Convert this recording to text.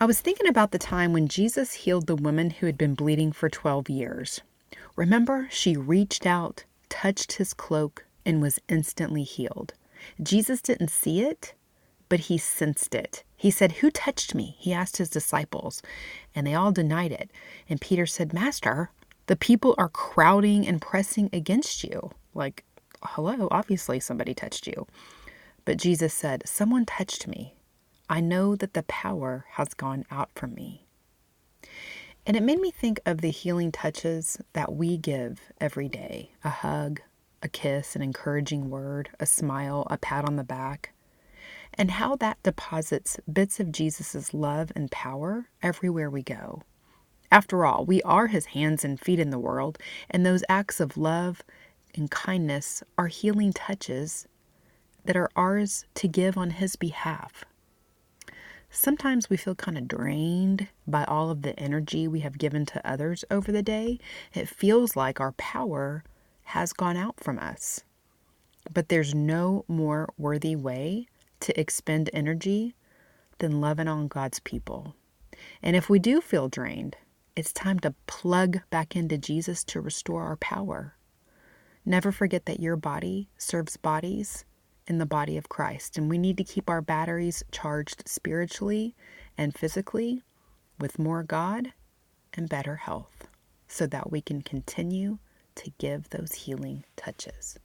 I was thinking about the time when Jesus healed the woman who had been bleeding for 12 years. Remember, she reached out, touched his cloak, and was instantly healed. Jesus didn't see it, but he sensed it. He said, Who touched me? He asked his disciples, and they all denied it. And Peter said, Master, the people are crowding and pressing against you. Like, hello, obviously somebody touched you. But Jesus said, Someone touched me. I know that the power has gone out from me. And it made me think of the healing touches that we give every day a hug, a kiss, an encouraging word, a smile, a pat on the back, and how that deposits bits of Jesus' love and power everywhere we go. After all, we are his hands and feet in the world, and those acts of love and kindness are healing touches that are ours to give on his behalf. Sometimes we feel kind of drained by all of the energy we have given to others over the day. It feels like our power has gone out from us. But there's no more worthy way to expend energy than loving on God's people. And if we do feel drained, it's time to plug back into Jesus to restore our power. Never forget that your body serves bodies in the body of Christ, and we need to keep our batteries charged spiritually and physically with more God and better health so that we can continue to give those healing touches.